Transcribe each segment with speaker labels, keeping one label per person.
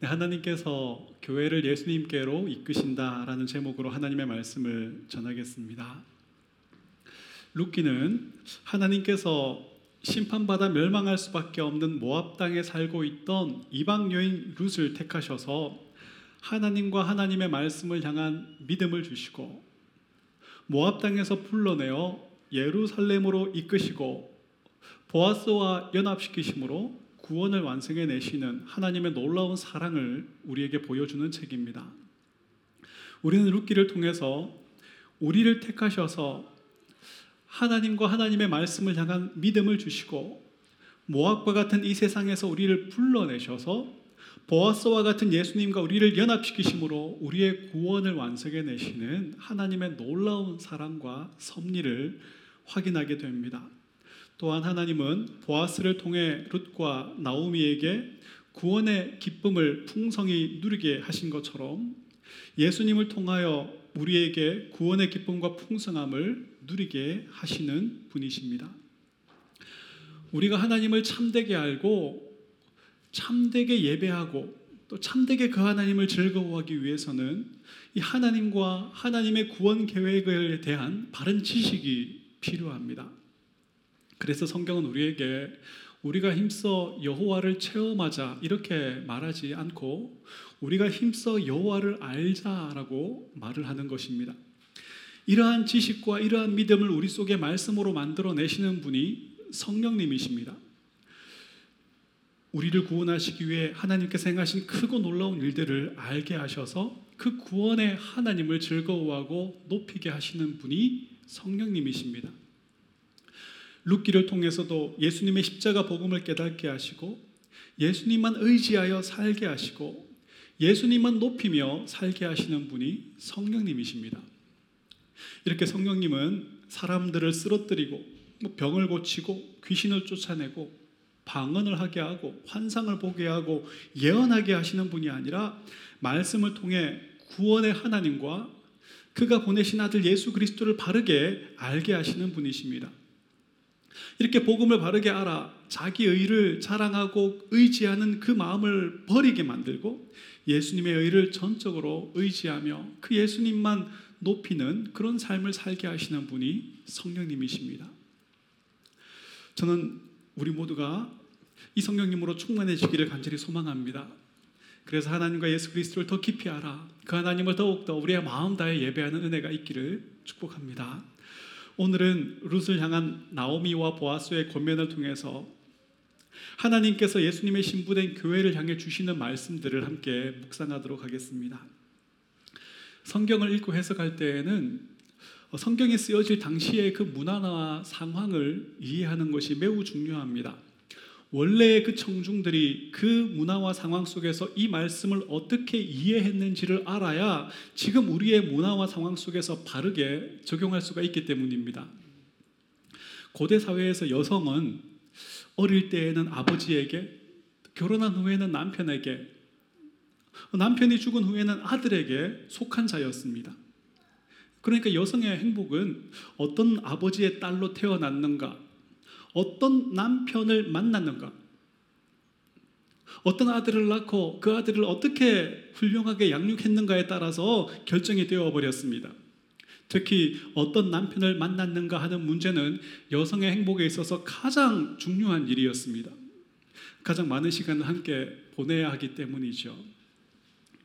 Speaker 1: 네, 하나님께서 교회를 예수님께로 이끄신다라는 제목으로 하나님의 말씀을 전하겠습니다. 룻기는 하나님께서 심판받아 멸망할 수밖에 없는 모압 땅에 살고 있던 이방 여인 룻을 택하셔서 하나님과 하나님의 말씀을 향한 믿음을 주시고 모압 땅에서 불러내어 예루살렘으로 이끄시고 보아스와 연합시키심으로 구원을 완성해 내시는 하나님의 놀라운 사랑을 우리에게 보여주는 책입니다. 우리는 룻기를 통해서 우리를 택하셔서 하나님과 하나님의 말씀을 향한 믿음을 주시고 모압과 같은 이 세상에서 우리를 불러내셔서 보아스와 같은 예수님과 우리를 연합시키심으로 우리의 구원을 완성해 내시는 하나님의 놀라운 사랑과 섭리를 확인하게 됩니다. 또한 하나님은 보아스를 통해 룻과 나오미에게 구원의 기쁨을 풍성히 누리게 하신 것처럼 예수님을 통하여 우리에게 구원의 기쁨과 풍성함을 누리게 하시는 분이십니다. 우리가 하나님을 참되게 알고 참되게 예배하고 또 참되게 그 하나님을 즐거워하기 위해서는 이 하나님과 하나님의 구원 계획에 대한 바른 지식이 필요합니다. 그래서 성경은 우리에게 우리가 힘써 여호와를 체험하자 이렇게 말하지 않고 우리가 힘써 여호와를 알자라고 말을 하는 것입니다. 이러한 지식과 이러한 믿음을 우리 속에 말씀으로 만들어 내시는 분이 성령님이십니다. 우리를 구원하시기 위해 하나님께서 행하신 크고 놀라운 일들을 알게 하셔서 그 구원의 하나님을 즐거워하고 높이게 하시는 분이 성령님이십니다. 룻기를 통해서도 예수님의 십자가 복음을 깨닫게 하시고 예수님만 의지하여 살게 하시고 예수님만 높이며 살게 하시는 분이 성령님이십니다. 이렇게 성령님은 사람들을 쓰러뜨리고 뭐 병을 고치고 귀신을 쫓아내고 방언을 하게 하고 환상을 보게 하고 예언하게 하시는 분이 아니라 말씀을 통해 구원의 하나님과 그가 보내신 아들 예수 그리스도를 바르게 알게 하시는 분이십니다. 이렇게 복음을 바르게 알아 자기 의를 자랑하고 의지하는 그 마음을 버리게 만들고 예수님의 의를 전적으로 의지하며 그 예수님만 높이는 그런 삶을 살게 하시는 분이 성령님이십니다. 저는 우리 모두가 이 성령님으로 충만해지기를 간절히 소망합니다. 그래서 하나님과 예수 그리스도를 더 깊이 알아 그 하나님을 더욱더 우리의 마음 다해 예배하는 은혜가 있기를 축복합니다. 오늘은 룻을 향한 나오미와 보아스의 권면을 통해서 하나님께서 예수님의 신부된 교회를 향해 주시는 말씀들을 함께 묵상하도록 하겠습니다. 성경을 읽고 해석할 때에는 성경에 쓰여질 당시의 그 문화나 상황을 이해하는 것이 매우 중요합니다. 원래의 그 청중들이 그 문화와 상황 속에서 이 말씀을 어떻게 이해했는지를 알아야 지금 우리의 문화와 상황 속에서 바르게 적용할 수가 있기 때문입니다. 고대 사회에서 여성은 어릴 때에는 아버지에게 결혼한 후에는 남편에게 남편이 죽은 후에는 아들에게 속한 자였습니다. 그러니까 여성의 행복은 어떤 아버지의 딸로 태어났는가 어떤 남편을 만났는가? 어떤 아들을 낳고 그 아들을 어떻게 훌륭하게 양육했는가에 따라서 결정이 되어 버렸습니다. 특히 어떤 남편을 만났는가 하는 문제는 여성의 행복에 있어서 가장 중요한 일이었습니다. 가장 많은 시간을 함께 보내야 하기 때문이죠.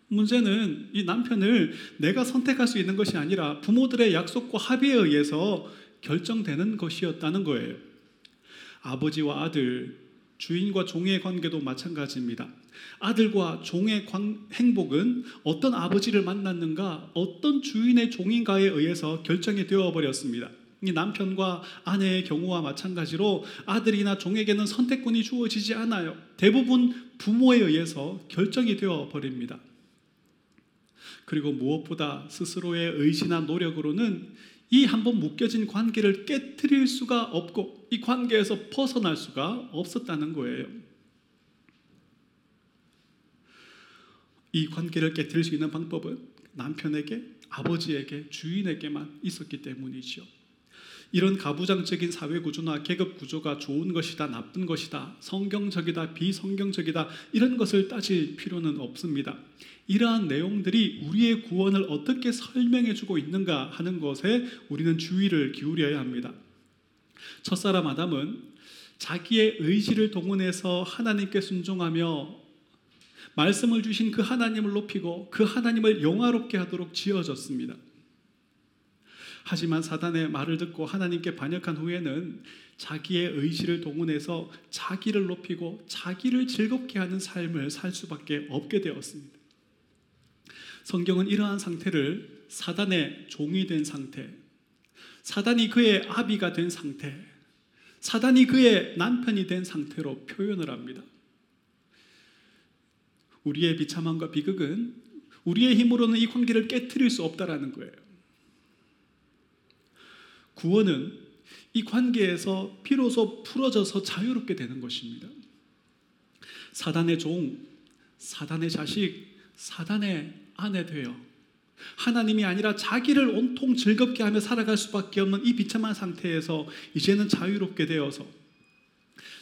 Speaker 1: 문제는 이 남편을 내가 선택할 수 있는 것이 아니라 부모들의 약속과 합의에 의해서 결정되는 것이었다는 거예요. 아버지와 아들, 주인과 종의 관계도 마찬가지입니다. 아들과 종의 행복은 어떤 아버지를 만났는가, 어떤 주인의 종인가에 의해서 결정이 되어 버렸습니다. 남편과 아내의 경우와 마찬가지로 아들이나 종에게는 선택권이 주어지지 않아요. 대부분 부모에 의해서 결정이 되어 버립니다. 그리고 무엇보다 스스로의 의지나 노력으로는 이 한번 묶여진 관계를 깨뜨릴 수가 없고 이 관계에서 벗어날 수가 없었다는 거예요. 이 관계를 깨뜨릴 수 있는 방법은 남편에게, 아버지에게, 주인에게만 있었기 때문이죠. 이런 가부장적인 사회 구조나 계급 구조가 좋은 것이다, 나쁜 것이다, 성경적이다, 비성경적이다 이런 것을 따질 필요는 없습니다. 이러한 내용들이 우리의 구원을 어떻게 설명해 주고 있는가 하는 것에 우리는 주의를 기울여야 합니다. 첫사람 아담은 자기의 의지를 동원해서 하나님께 순종하며 말씀을 주신 그 하나님을 높이고 그 하나님을 영화롭게 하도록 지어졌습니다. 하지만 사단의 말을 듣고 하나님께 반역한 후에는 자기의 의지를 동원해서 자기를 높이고 자기를 즐겁게 하는 삶을 살 수밖에 없게 되었습니다. 성경은 이러한 상태를 사단의 종이 된 상태, 사단이 그의 아비가 된 상태, 사단이 그의 남편이 된 상태로 표현을 합니다. 우리의 비참함과 비극은 우리의 힘으로는 이 관계를 깨뜨릴 수 없다라는 거예요. 구원은 이 관계에서 비로소 풀어져서 자유롭게 되는 것입니다. 사단의 종, 사단의 자식, 사단의 아내 되어 하나님이 아니라 자기를 온통 즐겁게 하며 살아갈 수밖에 없는 이 비참한 상태에서 이제는 자유롭게 되어서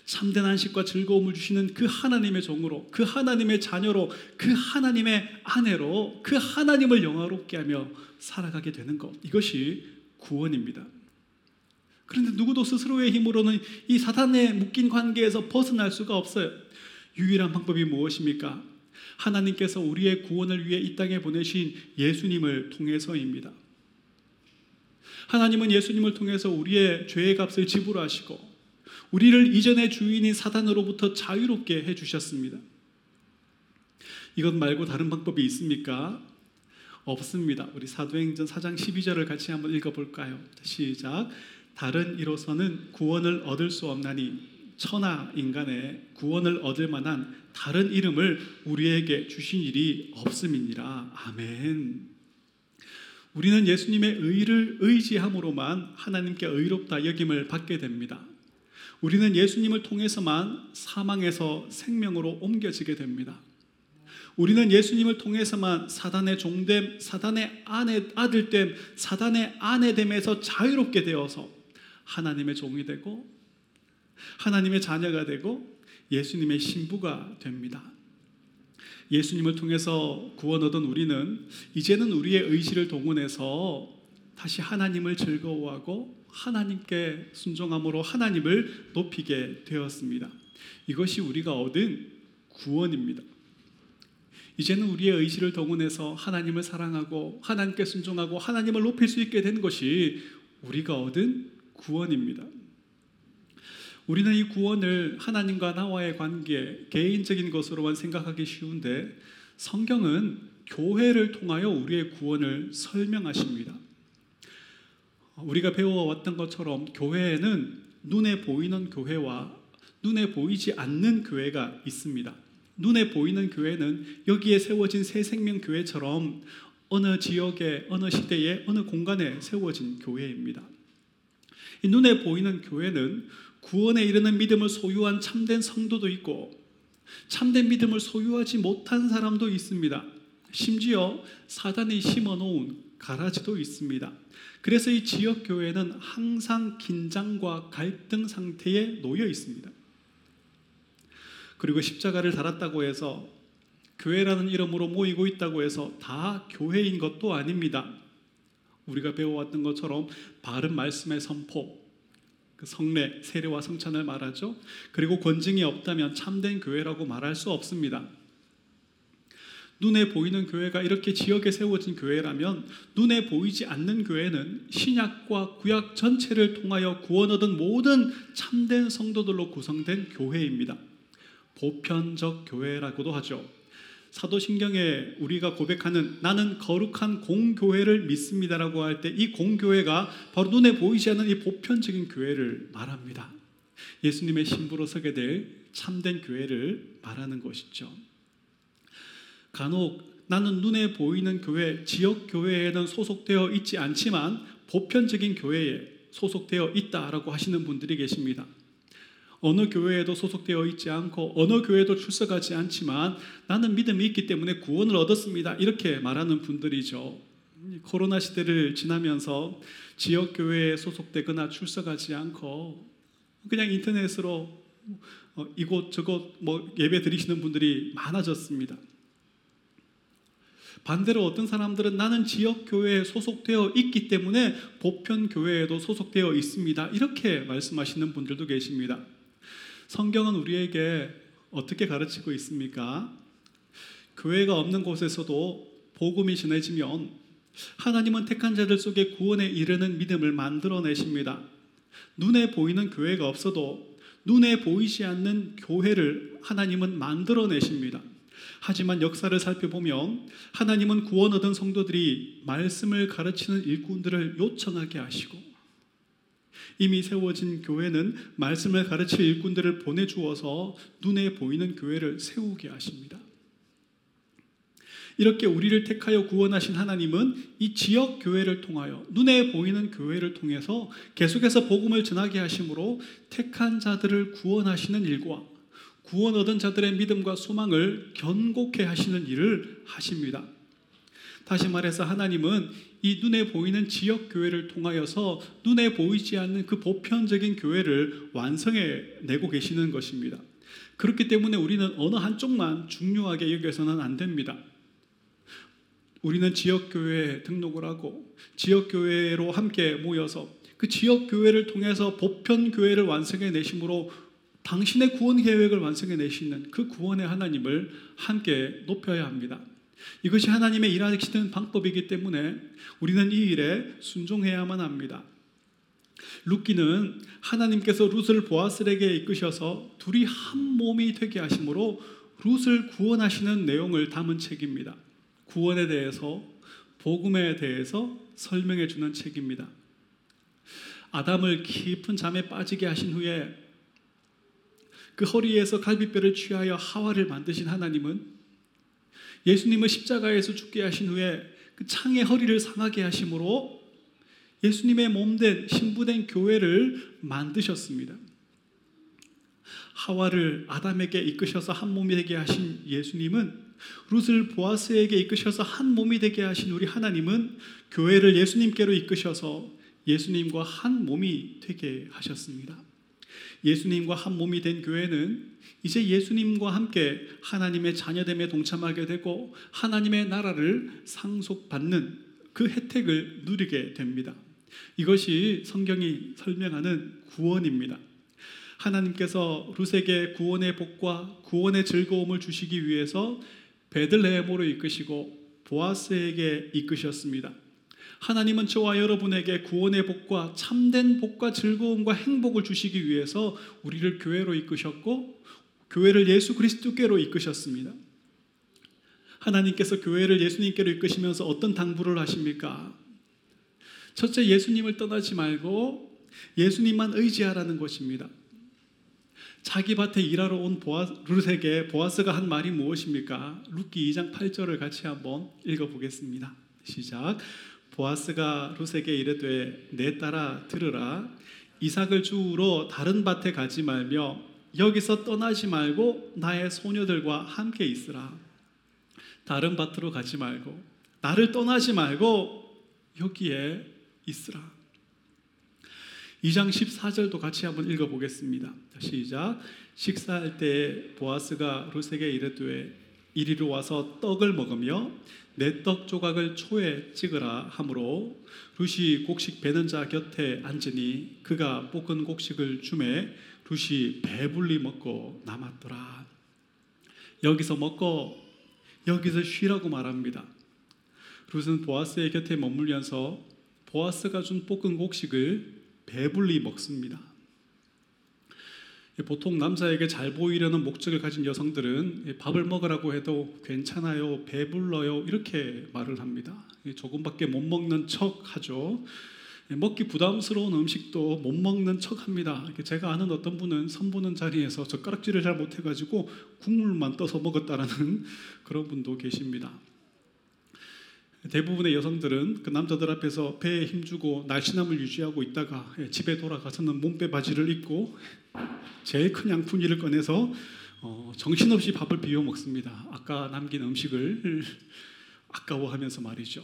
Speaker 1: 참된 안식과 즐거움을 주시는 그 하나님의 종으로, 그 하나님의 자녀로, 그 하나님의 아내로, 그 하나님을 영화롭게 하며 살아가게 되는 것. 이것이 구원입니다. 그런데 누구도 스스로의 힘으로는 이 사단에 묶인 관계에서 벗어날 수가 없어요. 유일한 방법이 무엇입니까? 하나님께서 우리의 구원을 위해 이 땅에 보내신 예수님을 통해서입니다. 하나님은 예수님을 통해서 우리의 죄의 값을 지불하시고 우리를 이전의 주인인 사단으로부터 자유롭게 해 주셨습니다. 이것 말고 다른 방법이 있습니까? 없습니다. 우리 사도행전 4장 12절을 같이 한번 읽어 볼까요? 시작. 다른 이로서는 구원을 얻을 수 없나니 천하 인간의 구원을 얻을 만한 다른 이름을 우리에게 주신 일이 없음이니라. 아멘. 우리는 예수님의 의를 의지함으로만 하나님께 의롭다 여김을 받게 됩니다. 우리는 예수님을 통해서만 사망에서 생명으로 옮겨지게 됩니다. 우리는 예수님을 통해서만 사단의 종됨, 사단의 아내, 아들됨, 사단의 아내됨에서 자유롭게 되어서 하나님의 종이 되고 하나님의 자녀가 되고 예수님의 신부가 됩니다. 예수님을 통해서 구원 얻은 우리는 이제는 우리의 의지를 동원해서 다시 하나님을 즐거워하고 하나님께 순종함으로 하나님을 높이게 되었습니다. 이것이 우리가 얻은 구원입니다. 이제는 우리의 의지를 동원해서 하나님을 사랑하고 하나님께 순종하고 하나님을 높일 수 있게 된 것이 우리가 얻은 구원입니다. 우리는 이 구원을 하나님과 나와의 관계, 개인적인 것으로만 생각하기 쉬운데 성경은 교회를 통하여 우리의 구원을 설명하십니다. 우리가 배워왔던 것처럼 교회에는 눈에 보이는 교회와 눈에 보이지 않는 교회가 있습니다. 눈에 보이는 교회는 여기에 세워진 새 생명 교회처럼 어느 지역에, 어느 시대에, 어느 공간에 세워진 교회입니다. 눈에 보이는 교회는 구원에 이르는 믿음을 소유한 참된 성도도 있고 참된 믿음을 소유하지 못한 사람도 있습니다. 심지어 사단이 심어 놓은 가라지도 있습니다. 그래서 이 지역 교회는 항상 긴장과 갈등 상태에 놓여 있습니다. 그리고 십자가를 달았다고 해서 교회라는 이름으로 모이고 있다고 해서 다 교회인 것도 아닙니다. 우리가 배워왔던 것처럼 바른 말씀의 선포, 그 성례, 세례와 성찬을 말하죠. 그리고 권징이 없다면 참된 교회라고 말할 수 없습니다. 눈에 보이는 교회가 이렇게 지역에 세워진 교회라면 눈에 보이지 않는 교회는 신약과 구약 전체를 통하여 구원 얻은 모든 참된 성도들로 구성된 교회입니다. 보편적 교회라고도 하죠. 사도신경에 우리가 고백하는 나는 거룩한 공교회를 믿습니다라고 할 때 이 공교회가 바로 눈에 보이지 않는 이 보편적인 교회를 말합니다. 예수님의 신부로 서게 될 참된 교회를 말하는 것이죠. 간혹 나는 눈에 보이는 교회, 지역 교회에는 소속되어 있지 않지만 보편적인 교회에 소속되어 있다라고 하시는 분들이 계십니다. 어느 교회에도 소속되어 있지 않고 어느 교회도 출석하지 않지만 나는 믿음이 있기 때문에 구원을 얻었습니다. 이렇게 말하는 분들이죠. 코로나 시대를 지나면서 지역 교회에 소속되거나 출석하지 않고 그냥 인터넷으로 어, 이곳 저곳 뭐 예배 드리시는 분들이 많아졌습니다. 반대로 어떤 사람들은 나는 지역 교회에 소속되어 있기 때문에 보편 교회에도 소속되어 있습니다. 이렇게 말씀하시는 분들도 계십니다. 성경은 우리에게 어떻게 가르치고 있습니까? 교회가 없는 곳에서도 복음이 전해지면 하나님은 택한 자들 속에 구원에 이르는 믿음을 만들어내십니다. 눈에 보이는 교회가 없어도 눈에 보이지 않는 교회를 하나님은 만들어내십니다. 하지만 역사를 살펴보면 하나님은 구원 얻은 성도들이 말씀을 가르치는 일꾼들을 요청하게 하시고 이미 세워진 교회는 말씀을 가르칠 일꾼들을 보내주어서 눈에 보이는 교회를 세우게 하십니다. 이렇게 우리를 택하여 구원하신 하나님은 이 지역 교회를 통하여 눈에 보이는 교회를 통해서 계속해서 복음을 전하게 하심으로 택한 자들을 구원하시는 일과 구원 얻은 자들의 믿음과 소망을 견고케 하시는 일을 하십니다. 다시 말해서 하나님은 이 눈에 보이는 지역 교회를 통하여서 눈에 보이지 않는 그 보편적인 교회를 완성해 내고 계시는 것입니다. 그렇기 때문에 우리는 어느 한쪽만 중요하게 여겨서는 안 됩니다. 우리는 지역교회에 등록을 하고 지역교회로 함께 모여서 그 지역교회를 통해서 보편교회를 완성해 내심으로 당신의 구원 계획을 완성해 내시는 그 구원의 하나님을 함께 높여야 합니다. 이것이 하나님의 일하시는 방법이기 때문에 우리는 이 일에 순종해야만 합니다. 룻기는 하나님께서 룻을 보아스에게 이끄셔서 둘이 한 몸이 되게 하심으로 룻을 구원하시는 내용을 담은 책입니다. 구원에 대해서 복음에 대해서 설명해 주는 책입니다. 아담을 깊은 잠에 빠지게 하신 후에 그 허리에서 갈비뼈를 취하여 하와를 만드신 하나님은 예수님을 십자가에서 죽게 하신 후에 그 창의 허리를 상하게 하심으로 예수님의 몸된 신부된 교회를 만드셨습니다. 하와를 아담에게 이끄셔서 한 몸이 되게 하신 예수님은 룻을 보아스에게 이끄셔서 한 몸이 되게 하신 우리 하나님은 교회를 예수님께로 이끄셔서 예수님과 한 몸이 되게 하셨습니다. 예수님과 한 몸이 된 교회는 이제 예수님과 함께 하나님의 자녀됨에 동참하게 되고 하나님의 나라를 상속받는 그 혜택을 누리게 됩니다. 이것이 성경이 설명하는 구원입니다. 하나님께서 룻에게 구원의 복과 구원의 즐거움을 주시기 위해서 베들레헴으로 이끄시고 보아스에게 이끄셨습니다. 하나님은 저와 여러분에게 구원의 복과 참된 복과 즐거움과 행복을 주시기 위해서 우리를 교회로 이끄셨고 교회를 예수 그리스도께로 이끄셨습니다. 하나님께서 교회를 예수님께로 이끄시면서 어떤 당부를 하십니까? 첫째 예수님을 떠나지 말고 예수님만 의지하라는 것입니다. 자기 밭에 일하러 온 보아, 룻에게 보아스가 한 말이 무엇입니까? 룻기 2장 8절을 같이 한번 읽어보겠습니다. 시작. 보아스가 룻에게 이르되 내 딸아 들으라 이삭을 주우러 다른 밭에 가지 말며 여기서 떠나지 말고 나의 소녀들과 함께 있으라. 다른 밭으로 가지 말고 나를 떠나지 말고 여기에 있으라. 2장 14절도 같이 한번 읽어보겠습니다. 시작. 식사할 때 보아스가 룻에게 이르되 이리로 와서 떡을 먹으며 내 떡 조각을 초에 찍으라 하므로 룻이 곡식 베는 자 곁에 앉으니 그가 볶은 곡식을 주매 룻이 배불리 먹고 남았더라. 여기서 먹고 여기서 쉬라고 말합니다. 룻은 보아스의 곁에 머물면서 보아스가 준 볶은 곡식을 배불리 먹습니다. 보통 남자에게 잘 보이려는 목적을 가진 여성들은 밥을 먹으라고 해도 괜찮아요, 배불러요 이렇게 말을 합니다. 조금밖에 못 먹는 척 하죠. 먹기 부담스러운 음식도 못 먹는 척 합니다. 제가 아는 어떤 분은 선보는 자리에서 젓가락질을 잘 못해가지고 국물만 떠서 먹었다라는 그런 분도 계십니다. 대부분의 여성들은 그 남자들 앞에서 배에 힘주고 날씬함을 유지하고 있다가 예, 집에 돌아가서는 몸빼 바지를 입고 제일 큰 양푼이를 꺼내서 어, 정신없이 밥을 비워 먹습니다. 아까 남긴 음식을 아까워하면서 말이죠.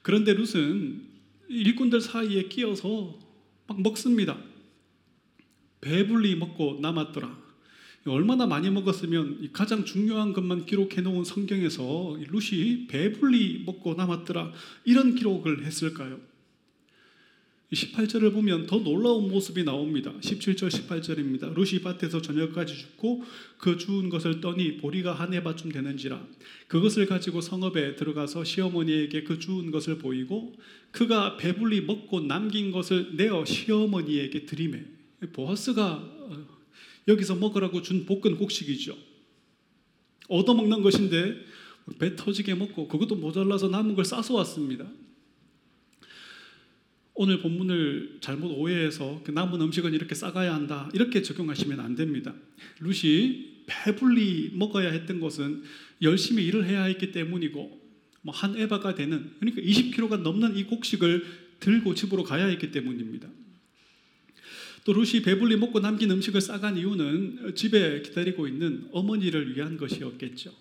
Speaker 1: 그런데 룻은 일꾼들 사이에 끼어서 막 먹습니다. 배불리 먹고 남았더라. 얼마나 많이 먹었으면 가장 중요한 것만 기록해 놓은 성경에서 룻이 배불리 먹고 남았더라 이런 기록을 했을까요? 18절을 보면 더 놀라운 모습이 나옵니다. 17절 18절입니다. 룻이 밭에서 저녁까지 죽고 그 주운 것을 떠니 보리가 한 해바쯤 되는지라 그것을 가지고 성읍에 들어가서 시어머니에게 그 주운 것을 보이고 그가 배불리 먹고 남긴 것을 내어 시어머니에게 드리매 보아스가 어, 여기서 먹으라고 준 볶은 곡식이죠. 얻어먹는 것인데 배 터지게 먹고 그것도 모자라서 남은 걸 싸서 왔습니다. 오늘 본문을 잘못 오해해서 그 남은 음식은 이렇게 싸가야 한다 이렇게 적용하시면 안 됩니다. 루시 배불리 먹어야 했던 것은 열심히 일을 해야 했기 때문이고 뭐 한 에바가 되는 그러니까 20kg가 넘는 이 곡식을 들고 집으로 가야 했기 때문입니다. 또 루시 배불리 먹고 남긴 음식을 싸간 이유는 집에 기다리고 있는 어머니를 위한 것이었겠죠.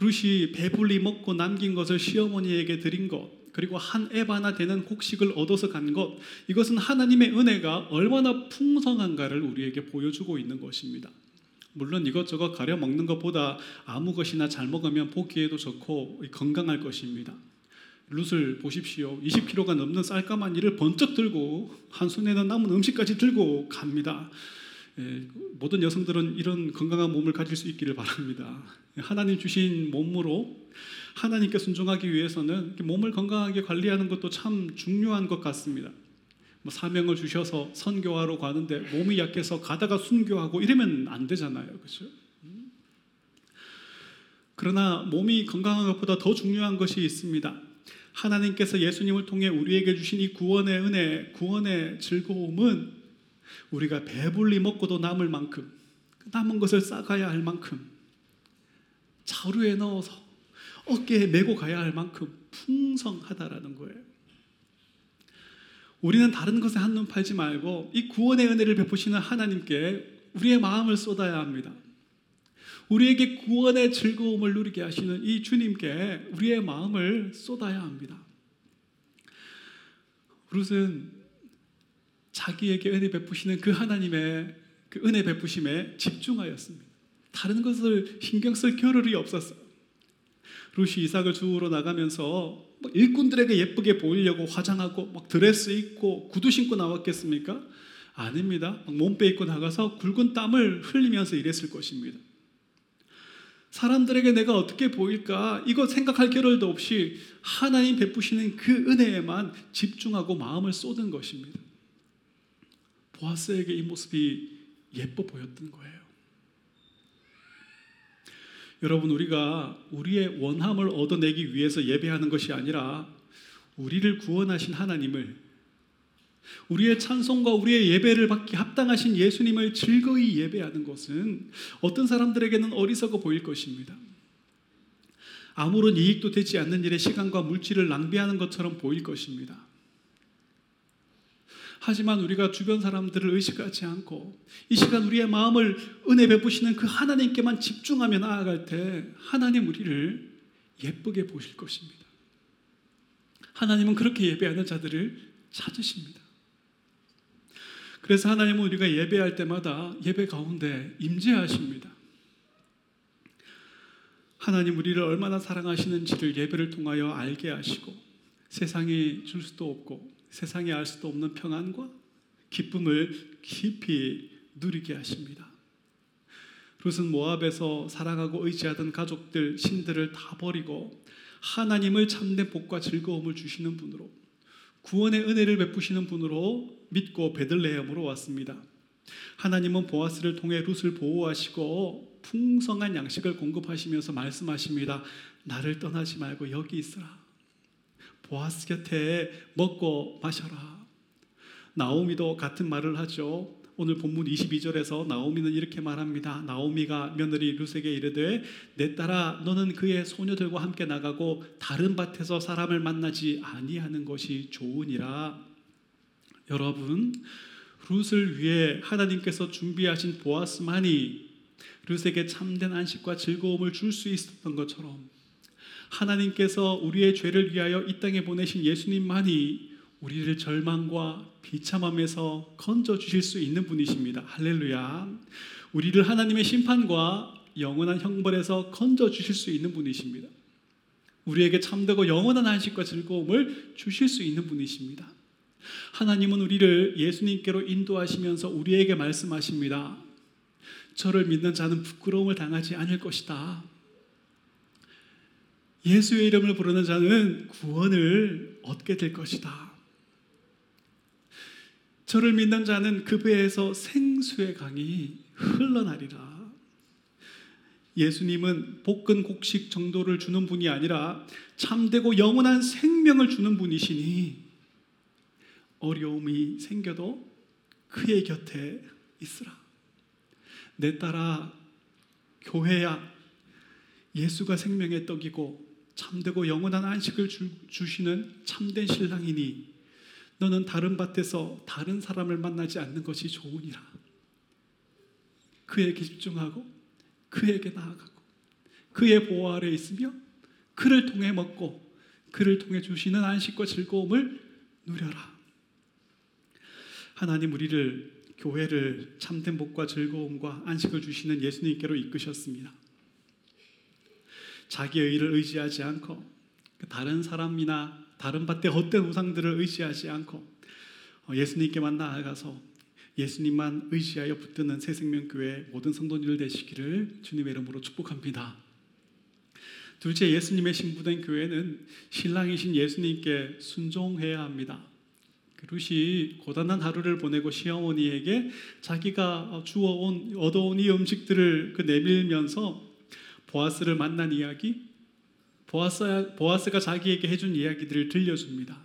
Speaker 1: 루시 배불리 먹고 남긴 것을 시어머니에게 드린 것 그리고 한 에바나 되는 곡식을 얻어서 간 것, 이것은 하나님의 은혜가 얼마나 풍성한가를 우리에게 보여주고 있는 것입니다. 물론 이것저것 가려 먹는 것보다 아무 것이나 잘 먹으면 보기에도 좋고 건강할 것입니다. 룻을 보십시오. 20kg가 넘는 쌀까만 이를 번쩍 들고 한 손에는 남은 음식까지 들고 갑니다. 예, 모든 여성들은 이런 건강한 몸을 가질 수 있기를 바랍니다. 하나님 주신 몸으로 하나님께 순종하기 위해서는 몸을 건강하게 관리하는 것도 참 중요한 것 같습니다. 뭐 사명을 주셔서 선교하러 가는데 몸이 약해서 가다가 순교하고 이러면 안 되잖아요. 그렇죠? 그러나 몸이 건강한 것보다 더 중요한 것이 있습니다. 하나님께서 예수님을 통해 우리에게 주신 이 구원의 은혜, 구원의 즐거움은 우리가 배불리 먹고도 남을 만큼 남은 것을 싸가야 할 만큼 자루에 넣어서 어깨에 메고 가야 할 만큼 풍성하다라는 거예요. 우리는 다른 것에 한눈 팔지 말고 이 구원의 은혜를 베푸시는 하나님께 우리의 마음을 쏟아야 합니다. 우리에게 구원의 즐거움을 누리게 하시는 이 주님께 우리의 마음을 쏟아야 합니다. 룻은 자기에게 은혜 베푸시는 그 하나님의 그 은혜 베푸심에 집중하였습니다. 다른 것을 신경 쓸 겨를이 없었어요. 룻이 이삭을 주우러 나가면서 일꾼들에게 예쁘게 보이려고 화장하고 막 드레스 입고 구두 신고 나왔겠습니까? 아닙니다. 몸빼 입고 나가서 굵은 땀을 흘리면서 일했을 것입니다. 사람들에게 내가 어떻게 보일까 이거 생각할 겨를도 없이 하나님 베푸시는 그 은혜에만 집중하고 마음을 쏟은 것입니다. 보아스에게 이 모습이 예뻐 보였던 거예요. 여러분 우리가 우리의 원함을 얻어내기 위해서 예배하는 것이 아니라 우리를 구원하신 하나님을 우리의 찬송과 우리의 예배를 받기 합당하신 예수님을 즐거이 예배하는 것은 어떤 사람들에게는 어리석어 보일 것입니다. 아무런 이익도 되지 않는 일에 시간과 물질을 낭비하는 것처럼 보일 것입니다. 하지만 우리가 주변 사람들을 의식하지 않고 이 시간 우리의 마음을 은혜 베푸시는 그 하나님께만 집중하며 나아갈 때 하나님 우리를 예쁘게 보실 것입니다. 하나님은 그렇게 예배하는 자들을 찾으십니다. 그래서 하나님은 우리가 예배할 때마다 예배 가운데 임재하십니다. 하나님 우리를 얼마나 사랑하시는지를 예배를 통하여 알게 하시고 세상이 줄 수도 없고 세상에 알 수도 없는 평안과 기쁨을 깊이 누리게 하십니다. 룻은 모압에서 사랑하고 의지하던 가족들, 신들을 다 버리고 하나님을 참된 복과 즐거움을 주시는 분으로 구원의 은혜를 베푸시는 분으로 믿고 베들레헴으로 왔습니다. 하나님은 보아스를 통해 룻을 보호하시고 풍성한 양식을 공급하시면서 말씀하십니다. 나를 떠나지 말고 여기 있으라. 보아스 곁에 먹고 마셔라. 나오미도 같은 말을 하죠. 오늘 본문 22절에서 나오미는 이렇게 말합니다. 나오미가 며느리 룻에게 이르되 내 딸아 너는 그의 소녀들과 함께 나가고 다른 밭에서 사람을 만나지 아니하는 것이 좋으니라. 여러분 룻을 위해 하나님께서 준비하신 보아스만이 룻에게 참된 안식과 즐거움을 줄 수 있었던 것처럼 하나님께서 우리의 죄를 위하여 이 땅에 보내신 예수님만이 우리를 절망과 비참함에서 건져 주실 수 있는 분이십니다. 할렐루야. 우리를 하나님의 심판과 영원한 형벌에서 건져 주실 수 있는 분이십니다. 우리에게 참되고 영원한 안식과 즐거움을 주실 수 있는 분이십니다. 하나님은 우리를 예수님께로 인도하시면서 우리에게 말씀하십니다. 저를 믿는 자는 부끄러움을 당하지 않을 것이다. 예수의 이름을 부르는 자는 구원을 얻게 될 것이다. 저를 믿는 자는 그 배에서 생수의 강이 흘러나리라. 예수님은 볶은 곡식 정도를 주는 분이 아니라 참되고 영원한 생명을 주는 분이시니 어려움이 생겨도 그의 곁에 있으라. 내 딸아, 교회야, 예수가 생명의 떡이고 참되고 영원한 안식을 주, 주시는 참된 신랑이니 너는 다른 밭에서 다른 사람을 만나지 않는 것이 좋으니라. 그에게 집중하고 그에게 나아가고 그의 보호 아래 있으며 그를 통해 먹고 그를 통해 주시는 안식과 즐거움을 누려라. 하나님 우리를 교회를 참된 복과 즐거움과 안식을 주시는 예수님께로 이끄셨습니다. 자기의 의를 의지하지 않고 다른 사람이나 다른 밭의 헛된 우상들을 의지하지 않고 예수님께만 나아가서 예수님만 의지하여 붙드는 새 생명교회 모든 성도님들 되시기를 주님의 이름으로 축복합니다. 둘째, 예수님의 신부된 교회는 신랑이신 예수님께 순종해야 합니다. 루시 고단한 하루를 보내고 시어머니에게 자기가 주워온 얻어온 이 음식들을 그 내밀면서 보아스를 만난 이야기, 보아스, 보아스가 자기에게 해준 이야기들을 들려줍니다.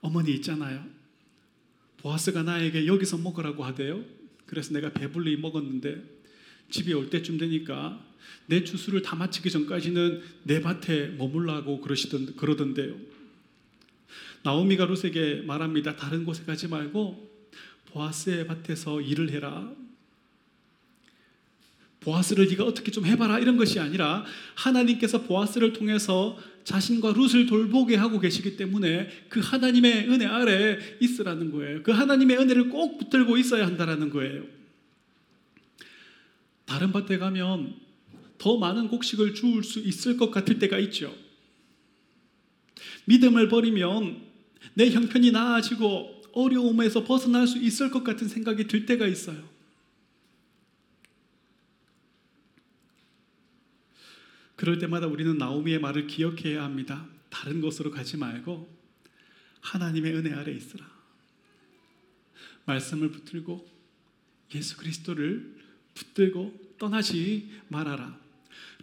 Speaker 1: 어머니 있잖아요. 보아스가 나에게 여기서 먹으라고 하대요. 그래서 내가 배불리 먹었는데 집에 올 때쯤 되니까 내 주수를 다 마치기 전까지는 내 밭에 머물라고 그러시던 그러던데요. 나오미가 룻에게 말합니다. 다른 곳에 가지 말고 보아스의 밭에서 일을 해라. 보아스를 네가 어떻게 좀 해봐라 이런 것이 아니라 하나님께서 보아스를 통해서 자신과 룻을 돌보게 하고 계시기 때문에 그 하나님의 은혜 아래 있으라는 거예요. 그 하나님의 은혜를 꼭 붙들고 있어야 한다라는 거예요. 다른 밭에 가면 더 많은 곡식을 주울 수 있을 것 같을 때가 있죠. 믿음을 버리면 내 형편이 나아지고 어려움에서 벗어날 수 있을 것 같은 생각이 들 때가 있어요. 그럴 때마다 우리는 나오미의 말을 기억해야 합니다. 다른 곳으로 가지 말고 하나님의 은혜 아래 있으라. 말씀을 붙들고 예수 그리스도를 붙들고 떠나지 말아라.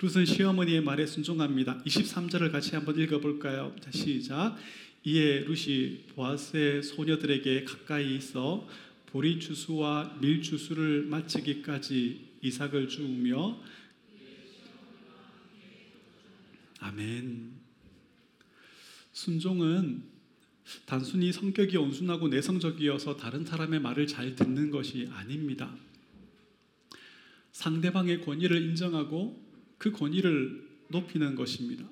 Speaker 1: 룻은 시어머니의 말에 순종합니다. 23절을 같이 한번 읽어볼까요? 자, 시작. 이에 룻이 보아스의 소녀들에게 가까이 있어 보리 주수와 밀 주수를 마치기까지 이삭을 주우며 아멘. 순종은 단순히 성격이 온순하고 내성적이어서 다른 사람의 말을 잘 듣는 것이 아닙니다. 상대방의 권위를 인정하고 그 권위를 높이는 것입니다.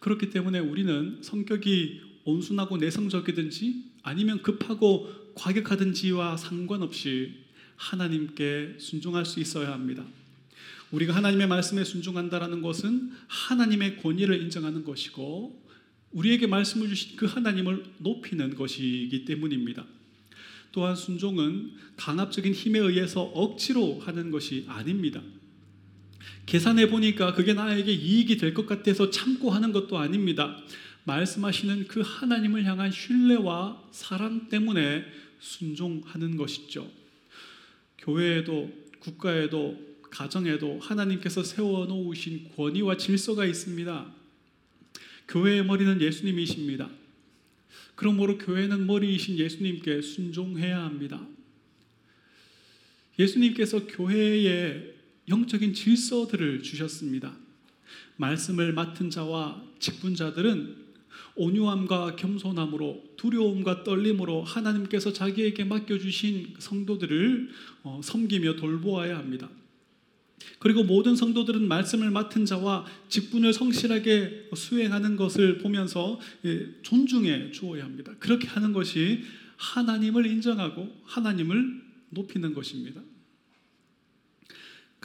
Speaker 1: 그렇기 때문에 우리는 성격이 온순하고 내성적이든지 아니면 급하고 과격하든지와 상관없이 하나님께 순종할 수 있어야 합니다. 우리가 하나님의 말씀에 순종한다라는 것은 하나님의 권위를 인정하는 것이고 우리에게 말씀을 주신 그 하나님을 높이는 것이기 때문입니다. 또한 순종은 강압적인 힘에 의해서 억지로 하는 것이 아닙니다. 계산해 보니까 그게 나에게 이익이 될 것 같아서 참고 하는 것도 아닙니다. 말씀하시는 그 하나님을 향한 신뢰와 사랑 때문에 순종하는 것이죠. 교회에도 국가에도 가정에도 하나님께서 세워 놓으신 권위와 질서가 있습니다. 교회의 머리는 예수님이십니다. 그러므로 교회는 머리이신 예수님께 순종해야 합니다. 예수님께서 교회에 영적인 질서들을 주셨습니다. 말씀을 맡은 자와 직분자들은 온유함과 겸손함으로 두려움과 떨림으로 하나님께서 자기에게 맡겨주신 성도들을 어, 섬기며 돌보아야 합니다. 그리고 모든 성도들은 말씀을 맡은 자와 직분을 성실하게 수행하는 것을 보면서 예, 존중해 주어야 합니다. 그렇게 하는 것이 하나님을 인정하고 하나님을 높이는 것입니다.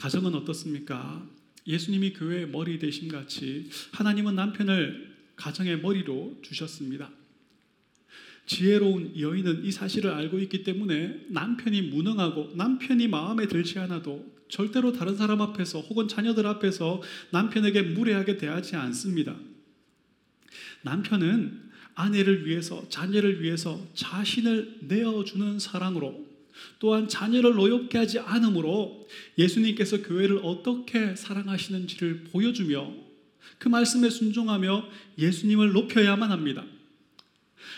Speaker 1: 가정은 어떻습니까? 예수님이 교회의 머리 되심 같이 하나님은 남편을 가정의 머리로 주셨습니다. 지혜로운 여인은 이 사실을 알고 있기 때문에 남편이 무능하고 남편이 마음에 들지 않아도 절대로 다른 사람 앞에서 혹은 자녀들 앞에서 남편에게 무례하게 대하지 않습니다. 남편은 아내를 위해서 자녀를 위해서 자신을 내어주는 사랑으로 또한 자녀를 노엽게 하지 않으므로 예수님께서 교회를 어떻게 사랑하시는지를 보여주며 그 말씀에 순종하며 예수님을 높여야만 합니다.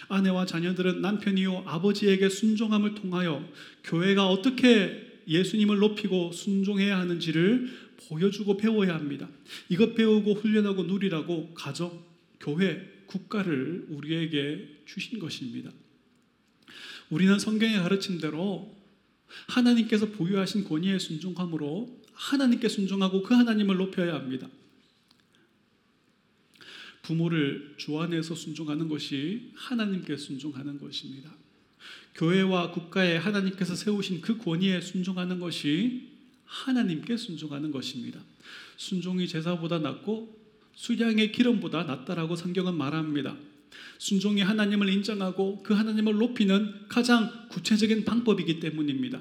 Speaker 1: 아내와 자녀들은 남편이요 아버지에게 순종함을 통하여 교회가 어떻게 예수님을 높이고 순종해야 하는지를 보여주고 배워야 합니다. 이것 배우고 훈련하고 누리라고 가정, 교회, 국가를 우리에게 주신 것입니다. 우리는 성경에 가르친 대로 하나님께서 보유하신 권위에 순종함으로 하나님께 순종하고 그 하나님을 높여야 합니다. 부모를 주 안에서 순종하는 것이 하나님께 순종하는 것입니다. 교회와 국가에 하나님께서 세우신 그 권위에 순종하는 것이 하나님께 순종하는 것입니다. 순종이 제사보다 낫고 수량의 기름보다 낫다라고 성경은 말합니다. 순종이 하나님을 인정하고 그 하나님을 높이는 가장 구체적인 방법이기 때문입니다.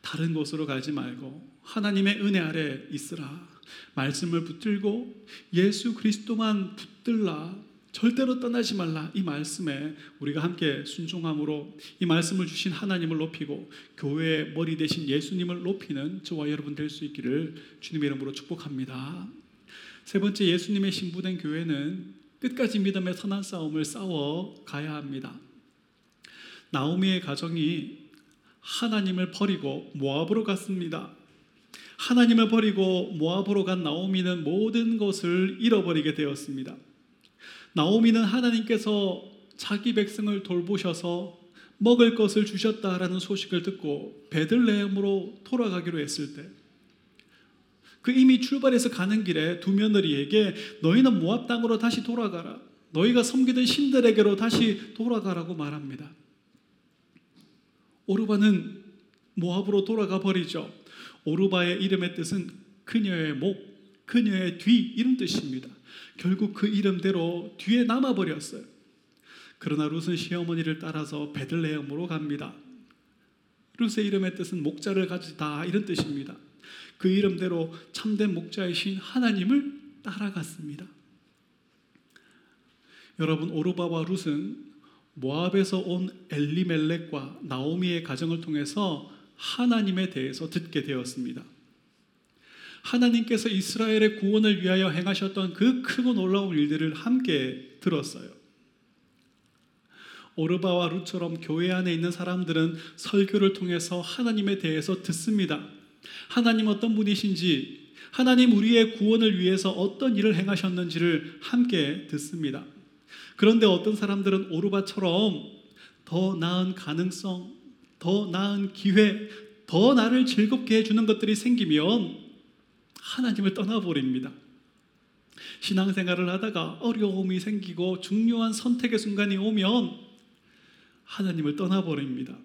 Speaker 1: 다른 곳으로 가지 말고 하나님의 은혜 아래 있으라. 말씀을 붙들고 예수 그리스도만 붙들라. 절대로 떠나지 말라. 이 말씀에 우리가 함께 순종함으로 이 말씀을 주신 하나님을 높이고 교회의 머리 대신 예수님을 높이는 저와 여러분 될 수 있기를 주님의 이름으로 축복합니다. 세 번째 예수님의 신부된 교회는 끝까지 믿음의 선한 싸움을 싸워 가야 합니다. 나오미의 가정이 하나님을 버리고 모압으로 갔습니다. 하나님을 버리고 모압으로 간 나오미는 모든 것을 잃어버리게 되었습니다. 나오미는 하나님께서 자기 백성을 돌보셔서 먹을 것을 주셨다라는 소식을 듣고 베들레헴으로 돌아가기로 했을 때, 그 이미 출발해서 가는 길에 두 며느리에게 너희는 모압 땅으로 다시 돌아가라. 너희가 섬기던 신들에게로 다시 돌아가라고 말합니다. 오르바는 모압으로 돌아가 버리죠. 오르바의 이름의 뜻은 그녀의 목, 그녀의 뒤 이런 뜻입니다. 결국 그 이름대로 뒤에 남아 버렸어요. 그러나 룻은 시어머니를 따라서 베들레헴으로 갑니다. 룻의 이름의 뜻은 목자를 가지다 이런 뜻입니다. 그 이름대로 참된 목자이신 하나님을 따라갔습니다. 여러분 오르바와 룻은 모압에서 온 엘리멜렉과 나오미의 가정을 통해서 하나님에 대해서 듣게 되었습니다. 하나님께서 이스라엘의 구원을 위하여 행하셨던 그 크고 놀라운 일들을 함께 들었어요. 오르바와 룻처럼 교회 안에 있는 사람들은 설교를 통해서 하나님에 대해서 듣습니다. 하나님 어떤 분이신지, 하나님 우리의 구원을 위해서 어떤 일을 행하셨는지를 함께 듣습니다. 그런데 어떤 사람들은 오르바처럼 더 나은 가능성, 더 나은 기회, 더 나를 즐겁게 해주는 것들이 생기면 하나님을 떠나버립니다. 신앙생활을 하다가 어려움이 생기고 중요한 선택의 순간이 오면 하나님을 떠나버립니다.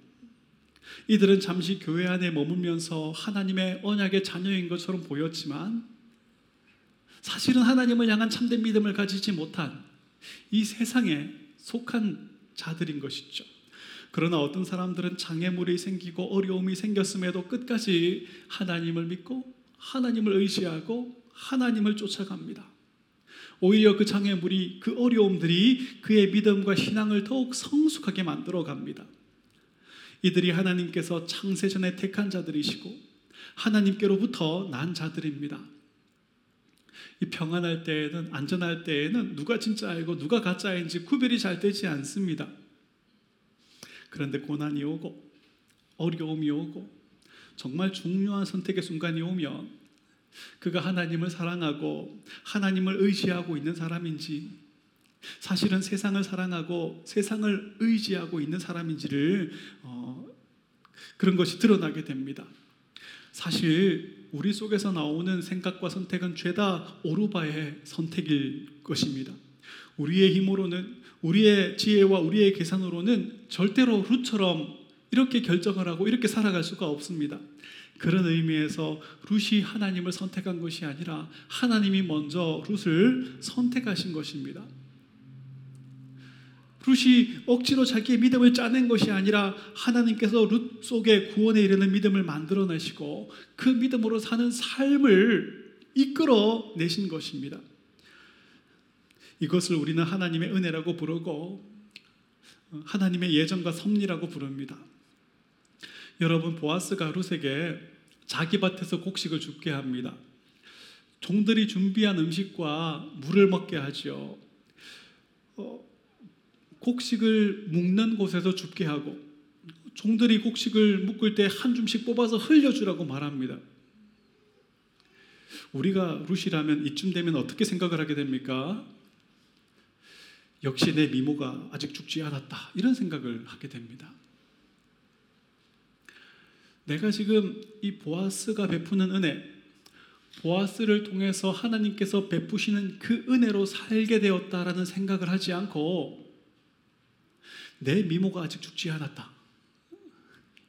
Speaker 1: 이들은 잠시 교회 안에 머물면서 하나님의 언약의 자녀인 것처럼 보였지만 사실은 하나님을 향한 참된 믿음을 가지지 못한 이 세상에 속한 자들인 것이죠. 그러나 어떤 사람들은 장애물이 생기고 어려움이 생겼음에도 끝까지 하나님을 믿고 하나님을 의지하고 하나님을 쫓아갑니다. 오히려 그 장애물이 그 어려움들이 그의 믿음과 신앙을 더욱 성숙하게 만들어 갑니다. 이들이 하나님께서 창세전에 택한 자들이시고 하나님께로부터 난 자들입니다. 이 평안할 때에는 안전할 때에는 누가 진짜이고 누가 가짜인지 구별이 잘 되지 않습니다. 그런데 고난이 오고 어려움이 오고 정말 중요한 선택의 순간이 오면 그가 하나님을 사랑하고 하나님을 의지하고 있는 사람인지 사실은 세상을 사랑하고 세상을 의지하고 있는 사람인지를 어, 그런 것이 드러나게 됩니다. 사실 우리 속에서 나오는 생각과 선택은 죄다 오르바의 선택일 것입니다. 우리의 힘으로는 우리의 지혜와 우리의 계산으로는 절대로 룻처럼 이렇게 결정을 하고 이렇게 살아갈 수가 없습니다. 그런 의미에서 룻이 하나님을 선택한 것이 아니라 하나님이 먼저 룻을 선택하신 것입니다. 룻이 억지로 자기의 믿음을 짜낸 것이 아니라 하나님께서 룻 속에 구원에 이르는 믿음을 만들어내시고 그 믿음으로 사는 삶을 이끌어 내신 것입니다. 이것을 우리는 하나님의 은혜라고 부르고 하나님의 예정과 섭리라고 부릅니다. 여러분 보아스가 룻에게 자기 밭에서 곡식을 줍게 합니다. 종들이 준비한 음식과 물을 먹게 하지요. 어, 곡식을 묶는 곳에서 줍게 하고 종들이 곡식을 묶을 때 한 줌씩 뽑아서 흘려주라고 말합니다. 우리가 룻이라면 이쯤 되면 어떻게 생각을 하게 됩니까? 역시 내 미모가 아직 죽지 않았다. 이런 생각을 하게 됩니다. 내가 지금 이 보아스가 베푸는 은혜, 보아스를 통해서 하나님께서 베푸시는 그 은혜로 살게 되었다라는 생각을 하지 않고 내 미모가 아직 죽지 않았다.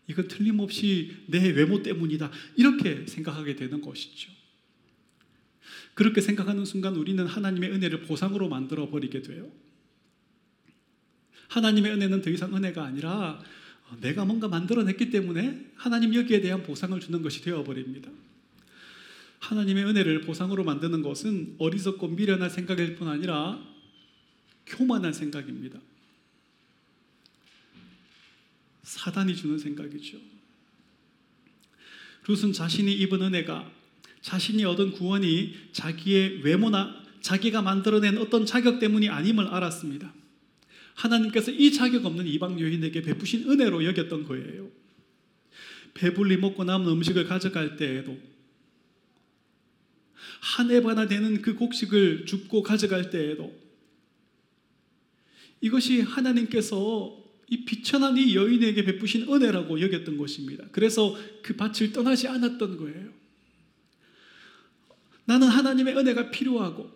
Speaker 1: 이건 틀림없이 내 외모 때문이다. 이렇게 생각하게 되는 것이죠. 그렇게 생각하는 순간 우리는 하나님의 은혜를 보상으로 만들어 버리게 돼요. 하나님의 은혜는 더 이상 은혜가 아니라 내가 뭔가 만들어냈기 때문에 하나님 여기에 대한 보상을 주는 것이 되어버립니다. 하나님의 은혜를 보상으로 만드는 것은 어리석고 미련한 생각일 뿐 아니라 교만한 생각입니다. 사단이 주는 생각이죠. 룻은 자신이 입은 은혜가 자신이 얻은 구원이 자기의 외모나 자기가 만들어낸 어떤 자격 때문이 아님을 알았습니다. 하나님께서 이 자격 없는 이방 여인에게 베푸신 은혜로 여겼던 거예요. 배불리 먹고 남은 음식을 가져갈 때에도 한 에바나 되는 그 곡식을 줍고 가져갈 때에도 이것이 하나님께서 이 비천한 이 여인에게 베푸신 은혜라고 여겼던 것입니다. 그래서 그 밭을 떠나지 않았던 거예요. 나는 하나님의 은혜가 필요하고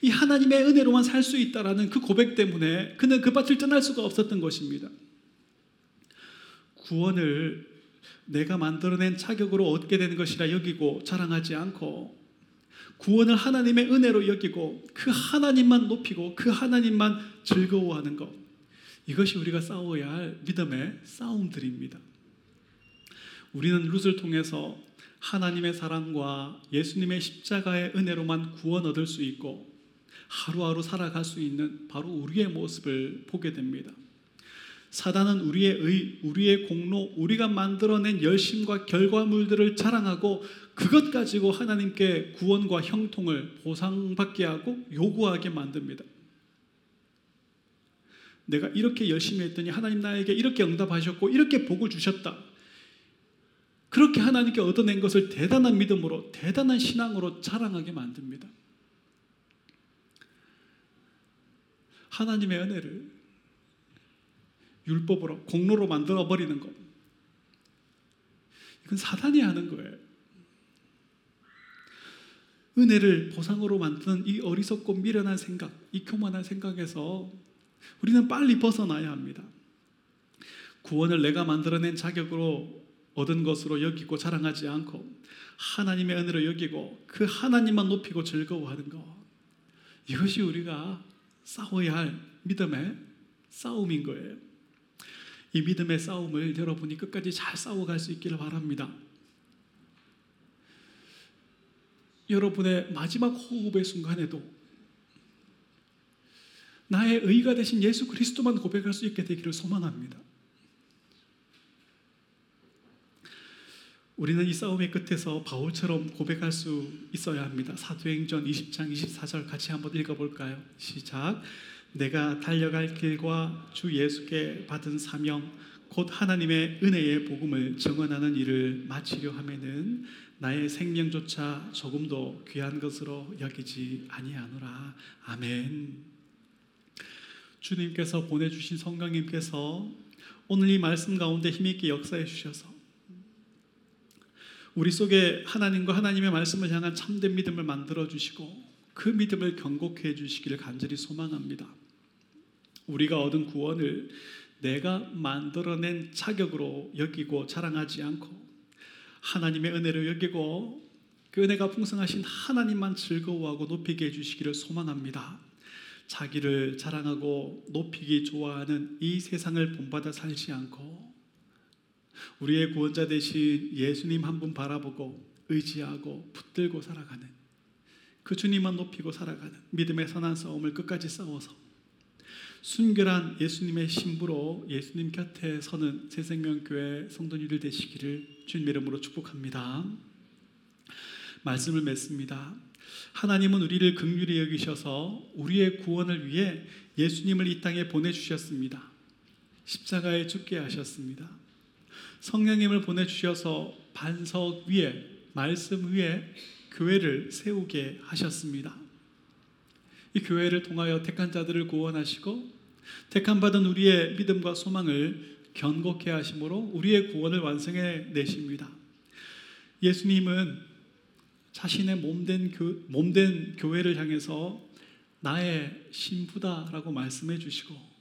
Speaker 1: 이 하나님의 은혜로만 살 수 있다라는 그 고백 때문에 그는 그 밭을 떠날 수가 없었던 것입니다. 구원을 내가 만들어낸 자격으로 얻게 되는 것이라 여기고 자랑하지 않고 구원을 하나님의 은혜로 여기고 그 하나님만 높이고 그 하나님만 즐거워하는 것 이것이 우리가 싸워야 할 믿음의 싸움들입니다. 우리는 룻을 통해서 하나님의 사랑과 예수님의 십자가의 은혜로만 구원 얻을 수 있고 하루하루 살아갈 수 있는 바로 우리의 모습을 보게 됩니다. 사단은 우리의 의, 우리의 공로, 우리가 만들어낸 열심과 결과물들을 자랑하고 그것 가지고 하나님께 구원과 형통을 보상받게 하고 요구하게 만듭니다. 내가 이렇게 열심히 했더니 하나님 나에게 이렇게 응답하셨고 이렇게 복을 주셨다. 그렇게 하나님께 얻어낸 것을 대단한 믿음으로 대단한 신앙으로 자랑하게 만듭니다. 하나님의 은혜를 율법으로 공로로 만들어 버리는 것. 이건 사단이 하는 거예요. 은혜를 보상으로 만드는 이 어리석고 미련한 생각, 이 교만한 생각에서 우리는 빨리 벗어나야 합니다. 구원을 내가 만들어낸 자격으로 얻은 것으로 여기고 자랑하지 않고 하나님의 은혜로 여기고 그 하나님만 높이고 즐거워하는 것. 이것이 우리가 싸워야 할 믿음의 싸움인 거예요. 이 믿음의 싸움을 여러분이 끝까지 잘 싸워갈 수 있기를 바랍니다. 여러분의 마지막 호흡의 순간에도 나의 의가 되신 예수 그리스도만 고백할 수 있게 되기를 소망합니다. 우리는 이 싸움의 끝에서 바울처럼 고백할 수 있어야 합니다. 사도행전 20장 24절 같이 한번 읽어볼까요? 시작. 내가 달려갈 길과 주 예수께 받은 사명 곧 하나님의 은혜의 복음을 증언하는 일을 마치려 하면은 나의 생명조차 조금도 귀한 것으로 여기지 아니하노라. 아멘. 주님께서 보내주신 성령님께서 오늘 이 말씀 가운데 힘있게 역사해 주셔서 우리 속에 하나님과 하나님의 말씀을 향한 참된 믿음을 만들어 주시고 그 믿음을 견고케 해 주시기를 간절히 소망합니다. 우리가 얻은 구원을 내가 만들어낸 자격으로 여기고 자랑하지 않고 하나님의 은혜로 여기고 그 은혜가 풍성하신 하나님만 즐거워하고 높이게 해주시기를 소망합니다. 자기를 자랑하고 높이기 좋아하는 이 세상을 본받아 살지 않고 우리의 구원자 대신 예수님 한 분 바라보고 의지하고 붙들고 살아가는 그 주님만 높이고 살아가는 믿음의 선한 싸움을 끝까지 싸워서 순결한 예수님의 신부로 예수님 곁에 서는 새생명교회 성도님들 되시기를 주님 이름으로 축복합니다. 말씀을 맺습니다. 하나님은 우리를 극률히 여기셔서 우리의 구원을 위해 예수님을 이 땅에 보내주셨습니다. 십자가에 죽게 하셨습니다. 성령님을 보내주셔서 반석 위에 말씀 위에 교회를 세우게 하셨습니다. 이 교회를 통하여 택한 자들을 구원하시고 택함 받은 우리의 믿음과 소망을 견고케 하심으로 우리의 구원을 완성해 내십니다. 예수님은 자신의 몸된 교, 몸된 교회를 향해서 나의 신부다라고 말씀해 주시고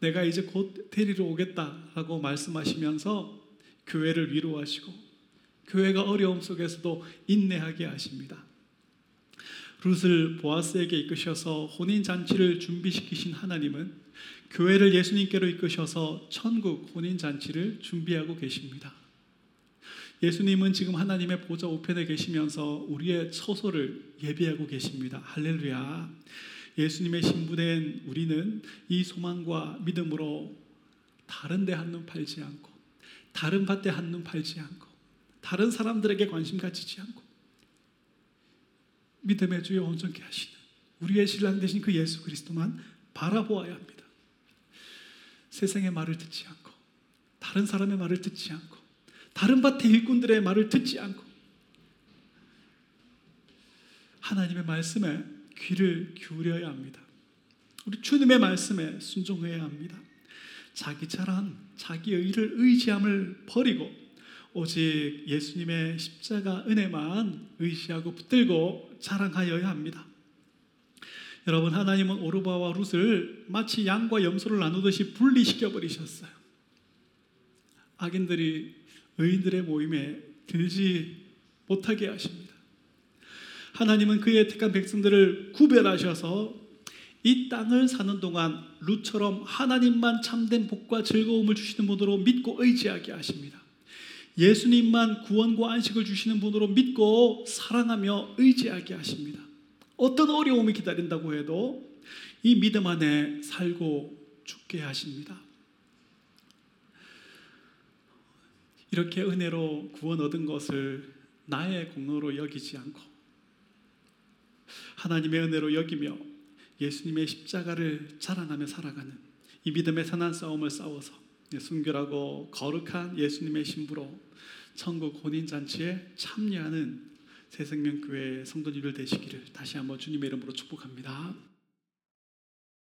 Speaker 1: 내가 이제 곧 데리러 오겠다라고 말씀하시면서 교회를 위로하시고 교회가 어려움 속에서도 인내하게 하십니다. 룻을 보아스에게 이끄셔서 혼인 잔치를 준비시키신 하나님은 교회를 예수님께로 이끄셔서 천국 혼인 잔치를 준비하고 계십니다. 예수님은 지금 하나님의 보좌 우편에 계시면서 우리의 처소를 예비하고 계십니다. 할렐루야. 예수님의 신부된 우리는 이 소망과 믿음으로 다른 데 한눈 팔지 않고 다른 밭에 한눈 팔지 않고 다른 사람들에게 관심 가지지 않고 믿음의 주여 온전케 하시는 우리의 신랑 되신 그 예수 그리스도만 바라보아야 합니다. 세상의 말을 듣지 않고 다른 사람의 말을 듣지 않고 다른 밭의 일꾼들의 말을 듣지 않고 하나님의 말씀에 귀를 기울여야 합니다. 우리 주님의 말씀에 순종해야 합니다. 자기 자랑, 자기 의를 의지함을 버리고 오직 예수님의 십자가 은혜만 의지하고 붙들고 자랑하여야 합니다. 여러분 하나님은 오르바와 룻을 마치 양과 염소를 나누듯이 분리시켜 버리셨어요. 악인들이 의인들의 모임에 들지 못하게 하십니다. 하나님은 그의 택한 백성들을 구별하셔서 이 땅을 사는 동안 룻처럼 하나님만 참된 복과 즐거움을 주시는 분으로 믿고 의지하게 하십니다. 예수님만 구원과 안식을 주시는 분으로 믿고 사랑하며 의지하게 하십니다. 어떤 어려움이 기다린다고 해도 이 믿음 안에 살고 죽게 하십니다. 이렇게 은혜로 구원 얻은 것을 나의 공로로 여기지 않고 하나님의 은혜로 여기며 예수님의 십자가를 자랑하며 살아가는 이 믿음의 선한 싸움을 싸워서 순결하고 거룩한 예수님의 신부로 천국 혼인 잔치에 참여하는 새생명교회 성도님들 되시기를 다시 한번 주님의 이름으로 축복합니다.